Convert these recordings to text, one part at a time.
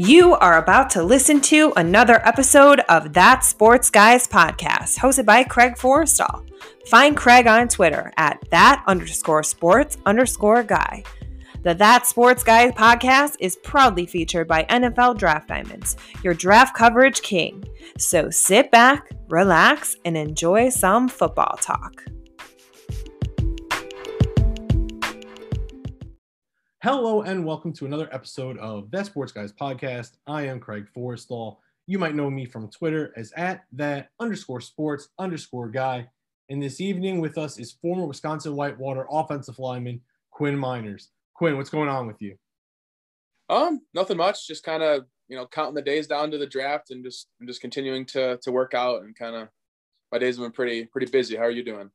You are about to listen to another episode of That Sports Guys podcast, hosted by Craig Forrestall. Find Craig on Twitter at that underscore sports underscore guy. The That Sports Guys podcast is proudly featured by NFL Draft Diamonds, your draft coverage king. So sit back, relax, and enjoy some football talk. Hello and welcome to another episode of That Sports Guys podcast. I am Craig Forrestall. You might know me from Twitter as at that underscore sports underscore guy. And this evening with us is former Wisconsin Whitewater offensive lineman Quinn Meinerz. Quinn, what's going on with you? Um, nothing much. Just kind of you know counting the days down to the draft and just I'm just continuing to to work out and kind of my days have been pretty pretty busy. How are you doing?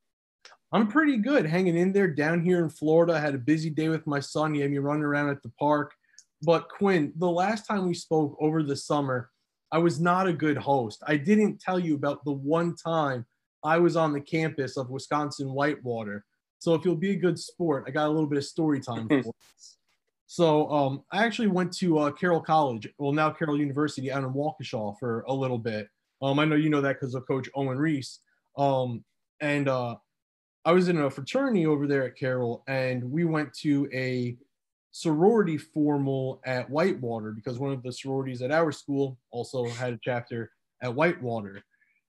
I'm pretty good hanging in there down here in Florida. I had a busy day with my son. He had me running around at the park. But Quinn, the last time we spoke over the summer, I was not a good host. I didn't tell you about the one time I was on the campus of Wisconsin Whitewater. So if you'll be a good sport, I got a little bit of story time for us. So um, I actually went to uh, Carroll College, well now Carroll University out in Waukesha for a little bit. Um, I know you know that because of Coach Owen Reese. Um, and uh, I was in a fraternity over there at Carroll, and we went to a sorority formal at Whitewater because one of the sororities at our school also had a chapter at Whitewater.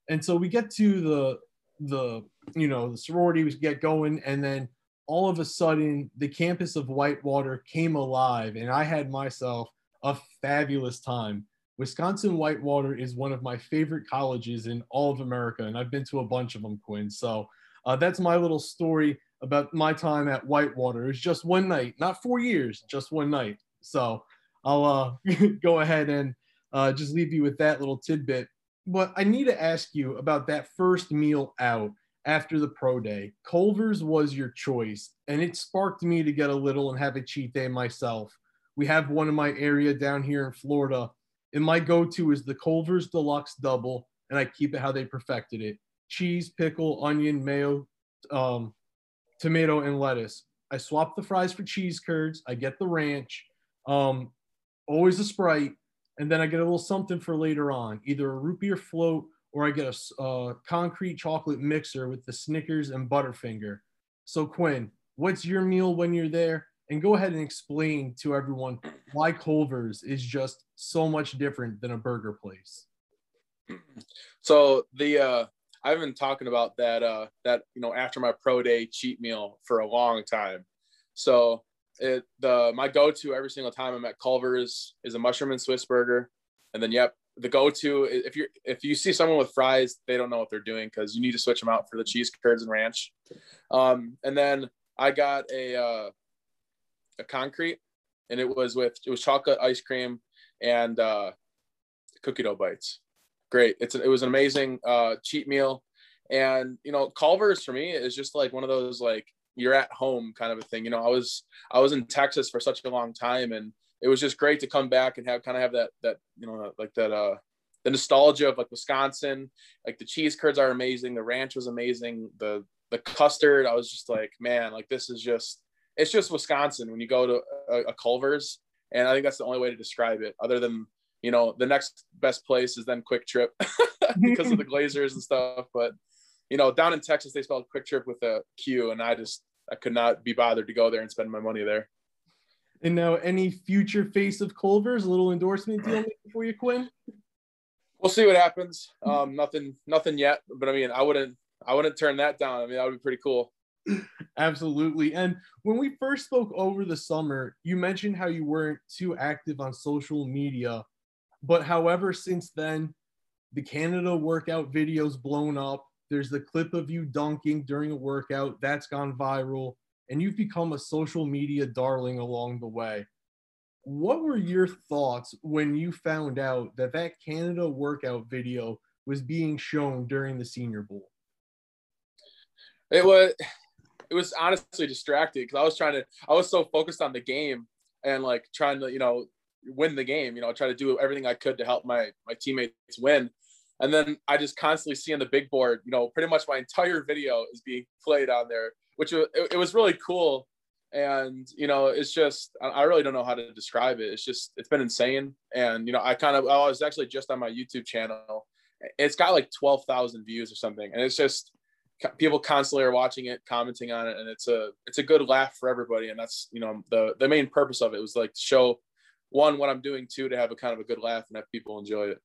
And so we get to the the you know the sorority we get going and then all of a sudden the campus of Whitewater came alive and I had myself a fabulous time. Wisconsin Whitewater is one of my favorite colleges in all of America and I've been to a bunch of them Quinn. So uh, that's my little story about my time at Whitewater. It was just one night, not four years, just one night. So I'll uh, go ahead and uh, just leave you with that little tidbit. But I need to ask you about that first meal out after the pro day. Culver's was your choice, and it sparked me to get a little and have a cheat day myself. We have one in my area down here in Florida, and my go to is the Culver's Deluxe Double, and I keep it how they perfected it cheese, pickle, onion, mayo, um, tomato, and lettuce. I swap the fries for cheese curds. I get the ranch, um, always a Sprite, and then I get a little something for later on, either a root beer float or I get a uh, concrete chocolate mixer with the Snickers and Butterfinger. So Quinn, what's your meal when you're there? And go ahead and explain to everyone why Culver's is just so much different than a burger place. So the uh, I've been talking about that uh that you know after my pro day cheat meal for a long time. So it the my go-to every single time I'm at Culver's is a mushroom and Swiss burger. And then yep, the go-to if you're if you see someone with fries, they don't know what they're doing because you need to switch them out for the cheese curds and ranch. Um, and then I got a uh, a concrete, and it was with it was chocolate ice cream and uh, cookie dough bites great. It's it was an amazing uh, cheat meal, and you know, Culver's for me is just like one of those like you're at home kind of a thing. You know, I was I was in Texas for such a long time, and it was just great to come back and have kind of have that that you know like that uh the nostalgia of like Wisconsin. Like the cheese curds are amazing, the ranch was amazing, the the custard. I was just like, man, like this is just it's just Wisconsin when you go to a, a Culver's, and I think that's the only way to describe it, other than you know, the next best place is then Kwik Trip because of the Glazers and stuff. But you know, down in Texas, they spelled QuikTrip with a Q, and I just I could not be bothered to go there and spend my money there. And now, any future face of Culver's, a little endorsement deal for you, Quinn? We'll see what happens. Um, nothing, nothing yet. But I mean, I wouldn't, I wouldn't turn that down. I mean, that would be pretty cool. Absolutely. And when we first spoke over the summer, you mentioned how you weren't too active on social media. But however, since then, the Canada workout videos blown up. There's the clip of you dunking during a workout that's gone viral, and you've become a social media darling along the way. What were your thoughts when you found out that that Canada workout video was being shown during the Senior Bowl? It was it was honestly distracting because I was trying to I was so focused on the game and like trying to you know win the game. You know, I try to do everything I could to help my my teammates win. And then I just constantly see on the big board, you know, pretty much my entire video is being played on there, which it, it was really cool. and you know it's just i really don't know how to describe it it's just it's been insane and you know i kind of i was actually just on my youtube channel it's got like 12,000 views or something and it's just people constantly are watching it commenting on it and it's a it's a good laugh for everybody and that's you know the the main purpose of it was like to show one what i'm doing two to have a kind of a good laugh and have people enjoy it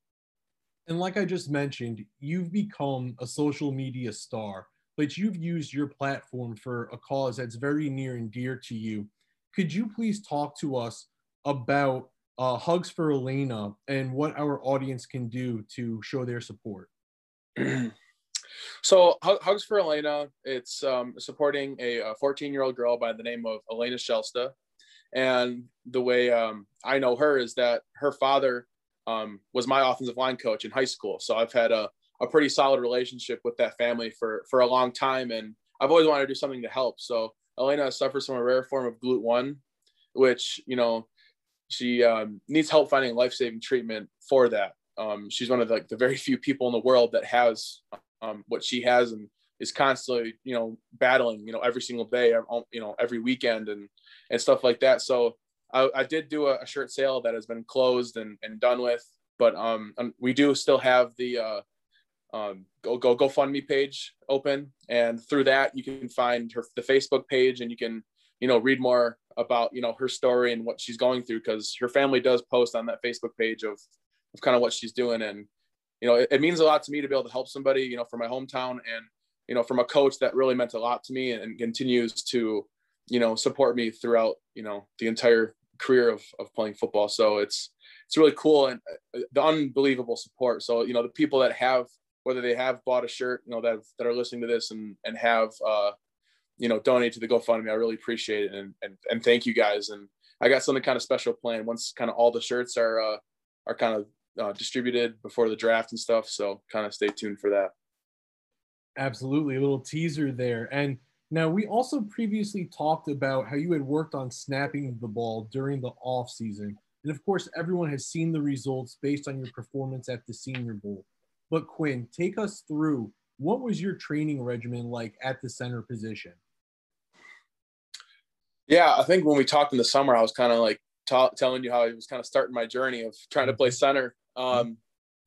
and like i just mentioned you've become a social media star but you've used your platform for a cause that's very near and dear to you. Could you please talk to us about uh, Hugs for Elena and what our audience can do to show their support? so Hugs for Elena, it's um, supporting a 14 year old girl by the name of Elena Shelsta. And the way um, I know her is that her father um, was my offensive line coach in high school. So I've had a a pretty solid relationship with that family for for a long time, and I've always wanted to do something to help. So Elena suffers from a rare form of GLUT1, which you know she um, needs help finding life saving treatment for that. Um, she's one of the, like the very few people in the world that has um, what she has and is constantly you know battling you know every single day you know every weekend and and stuff like that. So I, I did do a, shirt sale that has been closed and, and done with, but um, we do still have the uh, um, go go GoFundMe page open, and through that you can find her the Facebook page, and you can you know read more about you know her story and what she's going through because her family does post on that Facebook page of of kind of what she's doing, and you know it, it, means a lot to me to be able to help somebody you know from my hometown and you know from a coach that really meant a lot to me and, continues to you know support me throughout you know the entire career of, of playing football so it's it's really cool and uh, the unbelievable support so you know the people that have whether they have bought a shirt, you know, that that are listening to this and and have uh, you know, donate to the GoFundMe. I really appreciate it and and and thank you guys. And I got something kind of special planned once kind of all the shirts are uh, are kind of uh, distributed before the draft and stuff. So kind of stay tuned for that. Absolutely, a little teaser there. And now we also previously talked about how you had worked on snapping the ball during the off season. And of course, everyone has seen the results based on your performance at the Senior Bowl. But Quinn, take us through what was your training regimen like at the center position? Yeah, I think when we talked in the summer, I was kind of like ta- telling you how I was kind of starting my journey of trying to play center. Um,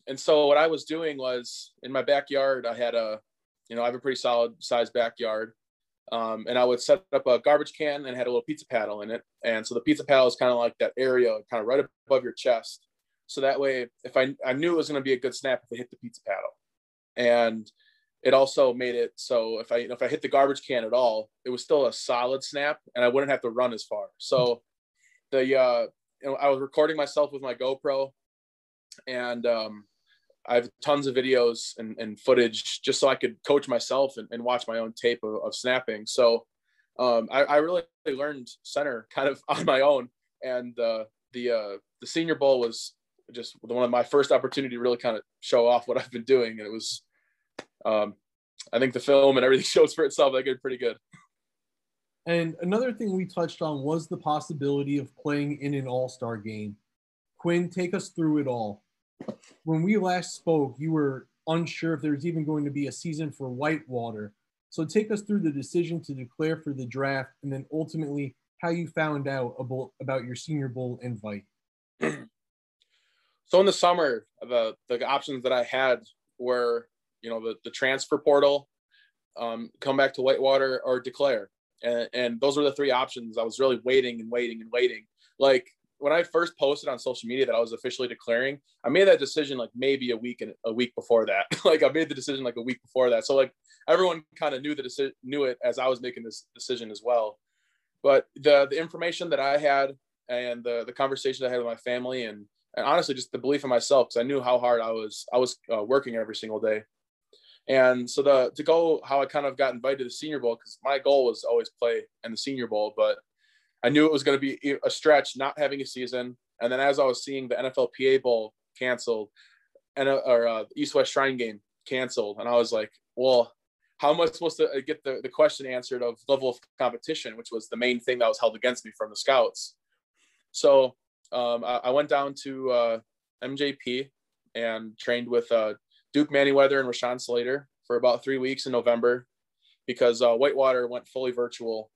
and so what I was doing was in my backyard, I had a, you know, I have a pretty solid sized backyard. Um, and I would set up a garbage can and had a little pizza paddle in it. And so the pizza paddle is kind of like that area, kind of right above your chest. So that way, if I, I knew it was going to be a good snap if I hit the pizza paddle. And it also made it so if I if I hit the garbage can at all, it was still a solid snap and I wouldn't have to run as far. So the uh you know, I was recording myself with my GoPro and um I have tons of videos and, and footage just so I could coach myself and, and watch my own tape of, of snapping. So um, I, I, really learned center kind of on my own. And uh, the uh, the Senior Bowl was just one of my first opportunity to really kind of show off what I've been doing. And it was, um, I think the film and everything shows for itself. I did pretty good. And another thing we touched on was the possibility of playing in an all star game. Quinn, take us through it all. When we last spoke, you were unsure if there's even going to be a season for Whitewater. So take us through the decision to declare for the draft and then ultimately how you found out about, your Senior Bowl invite. So in the summer, the the options that I had were, you know, the, the transfer portal, um, come back to Whitewater or declare. And, and those were the three options. I was really waiting and waiting and waiting. Like when I first posted on social media that I was officially declaring, I made that decision like maybe a week and a week before that. like I made the decision like a week before that. So like everyone kind of knew the decision, knew it as I was making this decision as well. But the the information that I had and the the conversation I had with my family and and honestly just the belief in myself because I knew how hard I was I was uh, working every single day. And so the to go how I kind of got invited to the Senior Bowl because my goal was always play in the Senior Bowl, but I knew it was going to be a stretch not having a season. And then as I was seeing the NFLPA Bowl canceled and or uh, East West Shrine game canceled, and I was like, well, how am I supposed to uh, get the, the question answered of level of competition, which was the main thing that was held against me from the scouts. So um, I, I, went down to uh, MJP and trained with uh, Duke Manyweather and Rashawn Slater for about three weeks in November because uh, Whitewater went fully virtual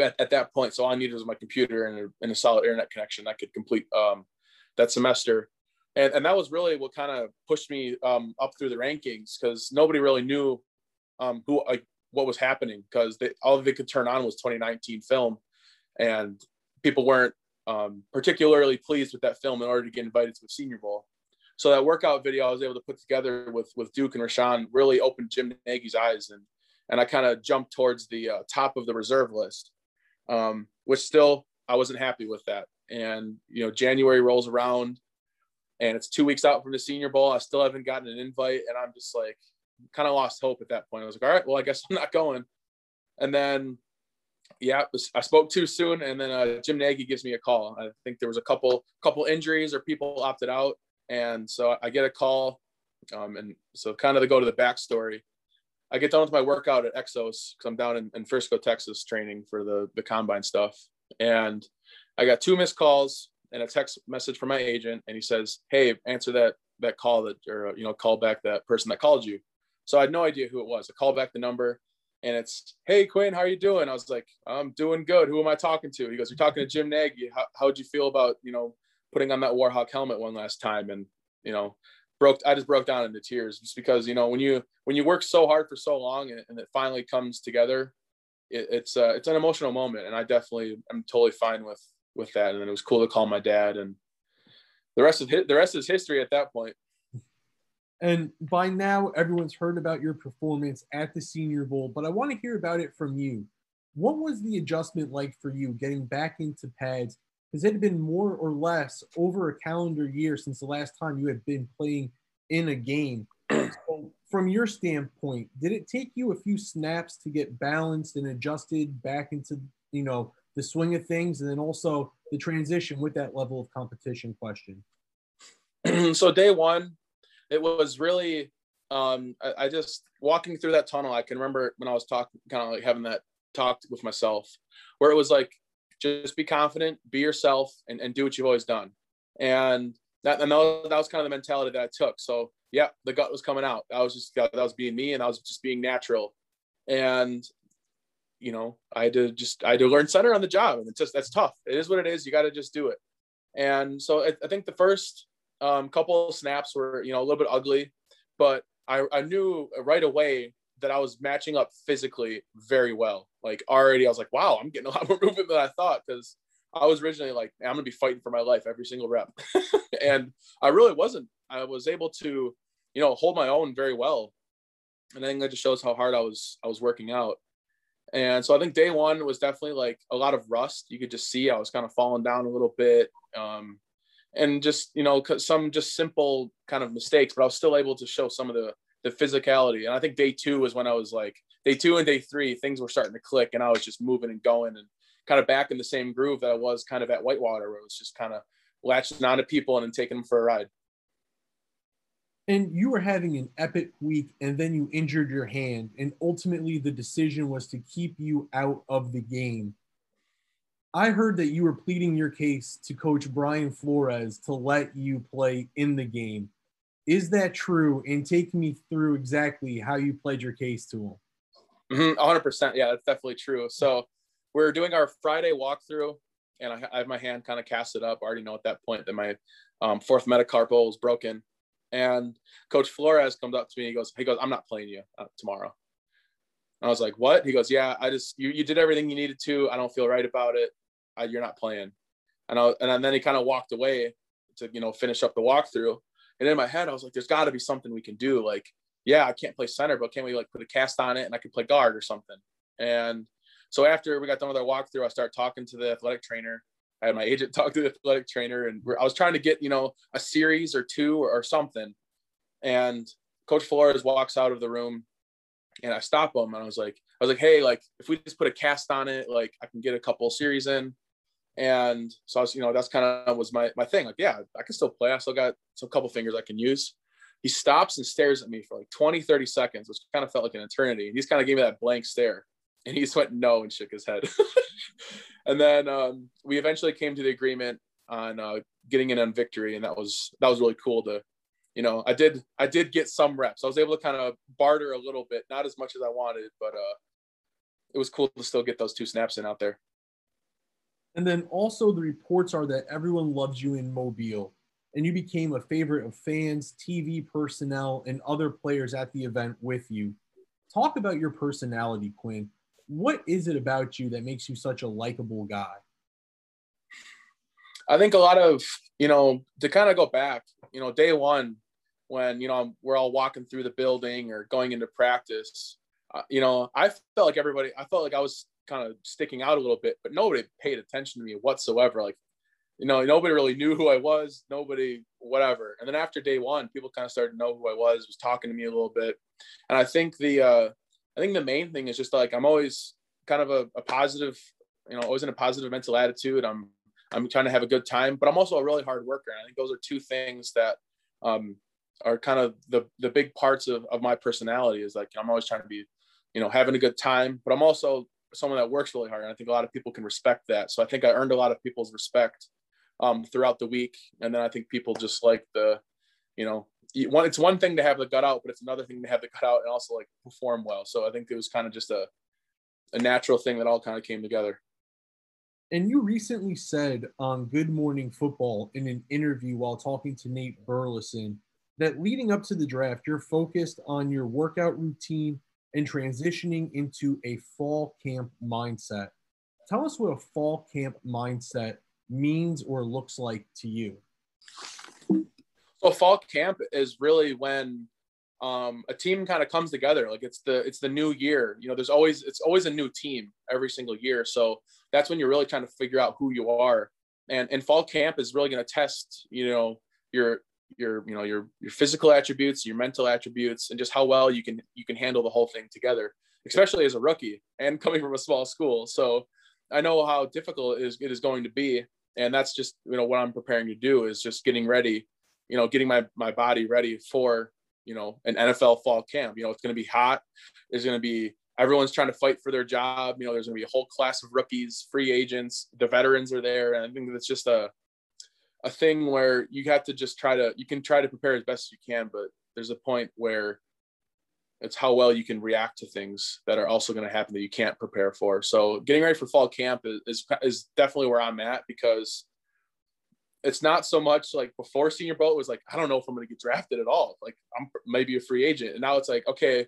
at, at that point, so all I needed was my computer and a, and a solid internet connection. I could complete um, that semester. And, and that was really what kind of pushed me um, up through the rankings because nobody really knew um, who like what was happening because all they could turn on was 2019 film, and people weren't um, particularly pleased with that film in order to get invited to the Senior Bowl. So that workout video I was able to put together with with Duke and Rashawn really opened Jim Nagy's eyes, and and I kind of jumped towards the uh, top of the reserve list, um, which still I wasn't happy with that. And you know, January rolls around, and it's two weeks out from the Senior Bowl. I still haven't gotten an invite, and I'm just like, kind of lost hope at that point. I was like, all right, well, I guess I'm not going. And then, yeah, I spoke too soon, and then uh, Jim Nagy gives me a call. I think there was a couple couple injuries or people opted out, and so I get a call. Um, and so, kind of to go to the backstory, I get done with my workout at Exos because I'm down in, in Frisco, Texas, training for the the combine stuff, and I got two missed calls and a text message from my agent, and he says, "Hey, answer that that call that or uh, you know call back that person that called you." So I had no idea who it was. I called back the number, and it's, "Hey Quinn, how are you doing?" I was like, "I'm doing good. Who am I talking to?" He goes, "You're talking to Jim Nagy. How how'd you feel about you know putting on that Warhawk helmet one last time?" And you know, broke. I just broke down into tears just because you know when you when you work so hard for so long and, and it finally comes together, it, it's uh, it's an emotional moment, and I definitely I'm totally fine with with that. And then it was cool to call my dad, and the rest of the rest is history at that point. And by now, everyone's heard about your performance at the Senior Bowl, but I want to hear about it from you. What was the adjustment like for you getting back into pads? Because it had been more or less over a calendar year since the last time you had been playing in a game. so from your standpoint, did it take you a few snaps to get balanced and adjusted back into, you know, the swing of things and then also the transition with that level of competition question? so day one, it was really um, I, I, just walking through that tunnel. I can remember when I was talking, kind of like having that talk with myself, where it was like, just be confident, be yourself, and, and do what you've always done. And that and that was, that was kind of the mentality that I took. So yeah, the gut was coming out. I was just that was being me, and I was just being natural. And you know, I had to just I had to learn center on the job, and it's just that's tough. It is what it is. You got to just do it. And so I, I think the first um, couple snaps were you know a little bit ugly, but I, I knew right away that I was matching up physically very well. Like already, I was like, wow, I'm getting a lot more movement than I thought because I was originally like, I'm gonna be fighting for my life every single rep, and I really wasn't. I was able to, you know, hold my own very well, and I think that just shows how hard I was I was working out. And so I think day one was definitely like a lot of rust. You could just see I was kind of falling down a little bit. Um, and just, you know, some just simple kind of mistakes, but I was still able to show some of the, the physicality. And I think day two was when I was like, day two and day three, things were starting to click and I was just moving and going and kind of back in the same groove that I was kind of at Whitewater, where it was just kind of latching on to people and then taking them for a ride. And you were having an epic week and then you injured your hand and ultimately the decision was to keep you out of the game. I heard that you were pleading your case to coach brian flores to let you play in the game is that true and take me through exactly how you played your case to him mm-hmm, 100% yeah that's definitely true so we're doing our friday walkthrough and i, I have my hand kind of casted up I already know at that point that my um, fourth metacarpal was broken and Coach Flores comes up to me. He goes, he goes, I'm not playing you uh, tomorrow. And I was like, what? He goes, yeah, I just you you did everything you needed to. I don't feel right about it. I, you're not playing. And I and then he kind of walked away to you know finish up the walkthrough. And in my head, I was like, there's got to be something we can do. Like, yeah, I can't play center, but can we like put a cast on it and I can play guard or something? And so after we got done with our walkthrough, I start talking to the athletic trainer I had my agent talk to the athletic trainer, and I was trying to get you know a series or two or, or something. And Coach Flores walks out of the room, and I stop him, and I was like, I was like, hey, like if we just put a cast on it, like I can get a couple series in. And so I was, you know, that's kind of was my my thing. Like, yeah, I can still play. I still got some couple fingers I can use. He stops and stares at me for like 20, 30 seconds, which kind of felt like an eternity. He's kind of gave me that blank stare. And he just went no and shook his head. and then um, we eventually came to the agreement on uh, getting in on victory, and that was that was really cool to, you know, I did I did get some reps. I was able to kind of barter a little bit, not as much as I wanted, but uh, it was cool to still get those two snaps in out there. And then also the reports are that everyone loves you in Mobile and you became a favorite of fans, TV personnel, and other players at the event with you. Talk about your personality, Quinn. What is it about you that makes you such a likable guy? I think a lot of, you know, to kind of go back, you know, day one, when, you know, we're all walking through the building or going into practice, uh, you know, I felt like everybody, I felt like I was kind of sticking out a little bit, but nobody paid attention to me whatsoever. Like, you know, nobody really knew who I was, nobody, whatever. And then after day one, people kind of started to know who I was, was talking to me a little bit. And I think the, uh, I think the main thing is just like, I'm always kind of a, a positive, you know, always in a positive mental attitude. I'm, I'm trying to have a good time, but I'm also a really hard worker. And I think those are two things that, um, are kind of the, the big parts of, of my personality is like, I'm always trying to be, you know, having a good time, but I'm also someone that works really hard. And I think a lot of people can respect that. So I think I earned a lot of people's respect um, throughout the week. And then I think people just like the, you know, one, it's one thing to have the gut out, but it's another thing to have the gut out and also like perform well. So I think it was kind of just a, a natural thing that all kind of came together. And you recently said on Good Morning Football in an interview while talking to Nate Burleson that leading up to the draft, you're focused on your workout routine and transitioning into a fall camp mindset. Tell us what a fall camp mindset means or looks like to you? So fall camp is really when um, a team kind of comes together. Like it's the it's the new year. You know, there's always it's always a new team every single year. So that's when you're really trying to figure out who you are. And and fall camp is really going to test you know your your you know your your physical attributes, your mental attributes, and just how well you can you can handle the whole thing together. Especially as a rookie and coming from a small school. So I know how difficult it is, it is going to be. And that's just you know what i'm preparing to do is just getting ready you know getting my my body ready for you know an nfl fall camp. You know it's going to be hot. There's going to be everyone's trying to fight for their job. You know there's going to be a whole class of rookies free agents. The veterans are there. And i think that's just a a thing where you have to just try to you can try to prepare as best as you can but there's a point where it's how well you can react to things that are also going to happen that you can't prepare for. So getting ready for fall camp is, is, is definitely where I'm at because it's not so much like before senior bowl was like, I don't know if I'm going to get drafted at all. Like I'm maybe a free agent. And now it's like, okay,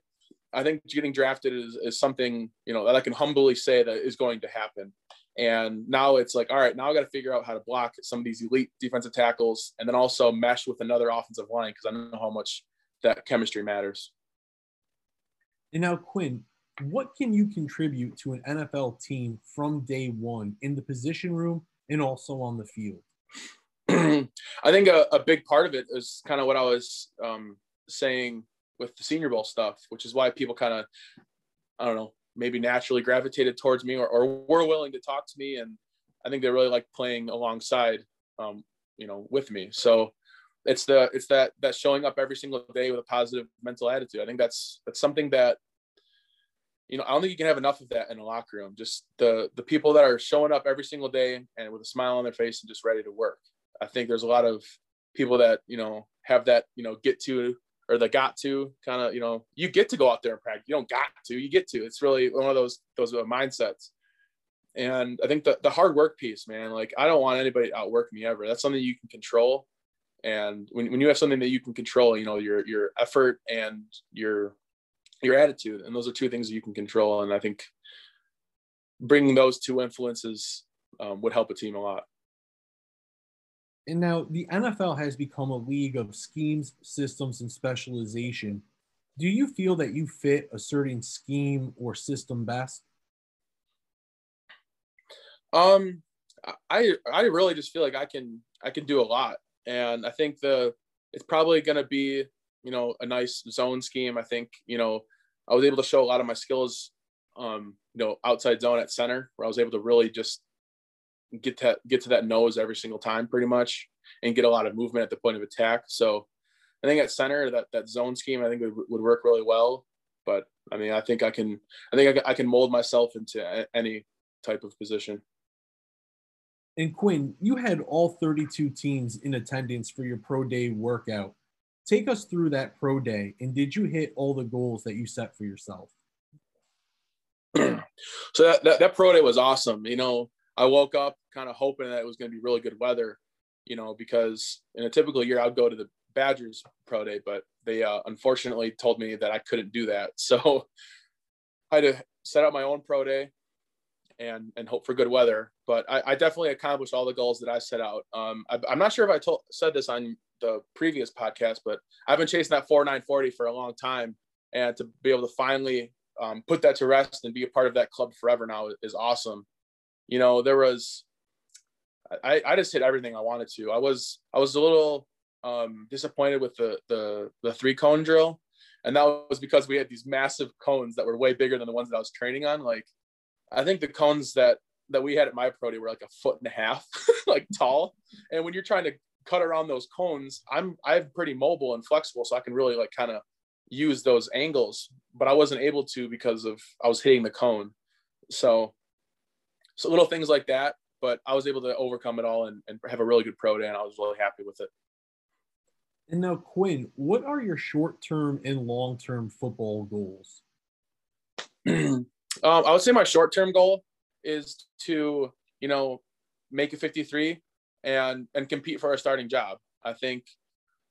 I think getting drafted is, is something, you know, that I can humbly say that is going to happen. And now it's like, all right, now I got to figure out how to block some of these elite defensive tackles and then also mesh with another offensive line because I don't know how much that chemistry matters. And now, Quinn, what can you contribute to an NFL team from day one in the position room and also on the field? I think a, a, big part of it is kind of what I was um, saying with the Senior Bowl stuff, which is why people kind of, I don't know, maybe naturally gravitated towards me or, or were willing to talk to me. And I think they really like playing alongside, um, you know, with me. So it's the it's that that showing up every single day with a positive mental attitude. I think that's that's something that you know, I don't think you can have enough of that in a locker room. Just the the people that are showing up every single day and with a smile on their face and just ready to work. I think there's a lot of people that you know have that you know get to or the got to kind of you know you get to go out there and practice. You don't got to, you get to. It's really one of those those uh, mindsets. And I think the the hard work piece, man. Like I don't want anybody to outwork me ever. That's something you can control. And when, when you have something that you can control, you know your your effort and your your attitude and those are two things that you can control and i think bringing those two influences um, would help a team a lot and now the nfl has become a league of schemes systems and specialization. Do you feel that you fit a certain scheme or system best? Um i i really just feel like i can i can do a lot. And i think the it's probably going to be you know a nice zone scheme. I think you know I was able to show a lot of my skills, um, you know, outside zone at center, where I was able to really just get to get to that nose every single time, pretty much, and get a lot of movement at the point of attack. So I think at center that that zone scheme I think would, would work really well. But I mean, I think I can I think I can, I can mold myself into any type of position. And Quinn, you had all 32 teams in attendance for your pro day workout take us through that pro day and did you hit all the goals that you set for yourself So that, that, that pro day was awesome. You know, I woke up kind of hoping that it was going to be really good weather, you know, because in a typical year I'd go to the Badgers pro day, but they uh, unfortunately told me that I couldn't do that. So I had to set up my own pro day and and hope for good weather. But I, I definitely accomplished all the goals that I set out. Um, I, am not sure if I told said this on the previous podcast, but I've been chasing that 4940 for a long time, and to be able to finally um, put that to rest and be a part of that club forever now is awesome. You know, there was I, I just hit everything I wanted to. I was I was a little um, disappointed with the the the three cone drill, and that was because we had these massive cones that were way bigger than the ones that I was training on. Like I think the cones that that we had at my pro day were like a foot and a half, like tall. And when you're trying to cut around those cones, I'm I'm pretty mobile and flexible, so I can really like kind of use those angles. But I wasn't able to because of I was hitting the cone. So so little things like that. But I was able to overcome it all and, and have a really good pro day, and I was really happy with it. And now, Quinn, what are your short-term and long-term football goals? Um, I would say my short term goal is to, you know, make a 53 and and compete for a starting job. I think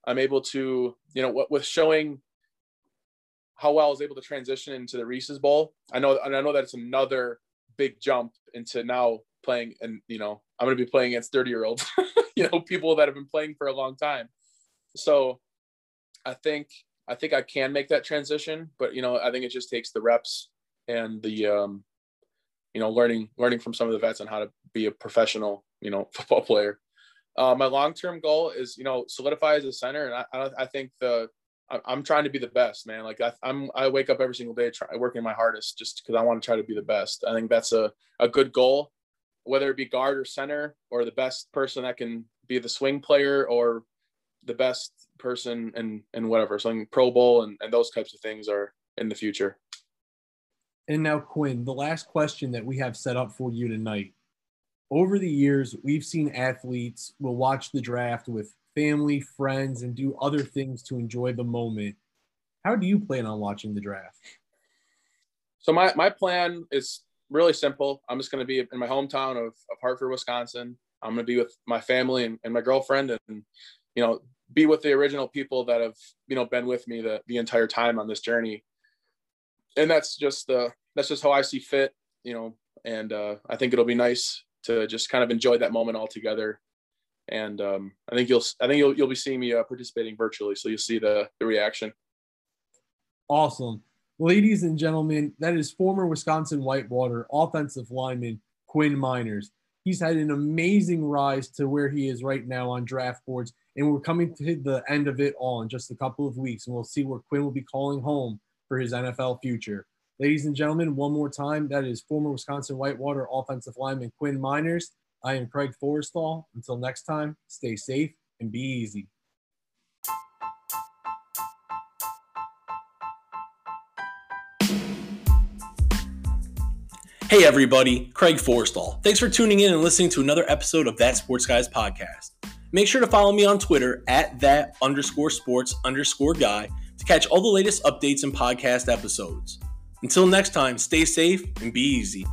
I'm able to, you know, what with showing how well I was able to transition into the Reese's Bowl. I know, and I know that it's another big jump into now playing, and you know, I'm going to be playing against 30 year olds, you know, people that have been playing for a long time. So, I think I think I can make that transition, but you know, I think it just takes the reps and the um, you know learning learning from some of the vets on how to be a professional you know football player. Uh, my long term goal is you know solidify as a center, and I I think the I'm trying to be the best, man. Like I, am I wake up every single day try, working my hardest just because I want to try to be the best. I think that's a, a good goal, whether it be guard or center or the best person that can be the swing player or the best person and and whatever. So I mean, Pro Bowl and, and those types of things are in the future. And now, Quinn, the last question that we have set up for you tonight. Over the years, we've seen athletes will watch the draft with family, friends, and do other things to enjoy the moment. How do you plan on watching the draft? So my, my plan is really simple. I'm just going to be in my hometown of, of Hartford, Wisconsin. I'm going to be with my family and, and my girlfriend and, you know, be with the original people that have, you know, been with me the, the entire time on this journey and that's just uh, that's just how I see fit, you know. And uh, I think it'll be nice to just kind of enjoy that moment all together. And um, I think you'll I think you'll you'll be seeing me uh, participating virtually, so you'll see the the reaction. Awesome, ladies and gentlemen, that is former Wisconsin Whitewater offensive lineman Quinn Meinerz. He's had an amazing rise to where he is right now on draft boards, and we're coming to the end of it all in just a couple of weeks, and we'll see where Quinn will be calling home for his NFL future. Ladies and gentlemen, one more time, that is former Wisconsin Whitewater offensive lineman Quinn Meinerz. I am Craig Forrestall. Until next time, stay safe and be easy. Hey everybody, Craig Forrestall. Thanks for tuning in and listening to another episode of That Sports Guys podcast. Make sure to follow me on Twitter at that underscore sports underscore guy to catch all the latest updates and podcast episodes. Until next time, stay safe and be easy.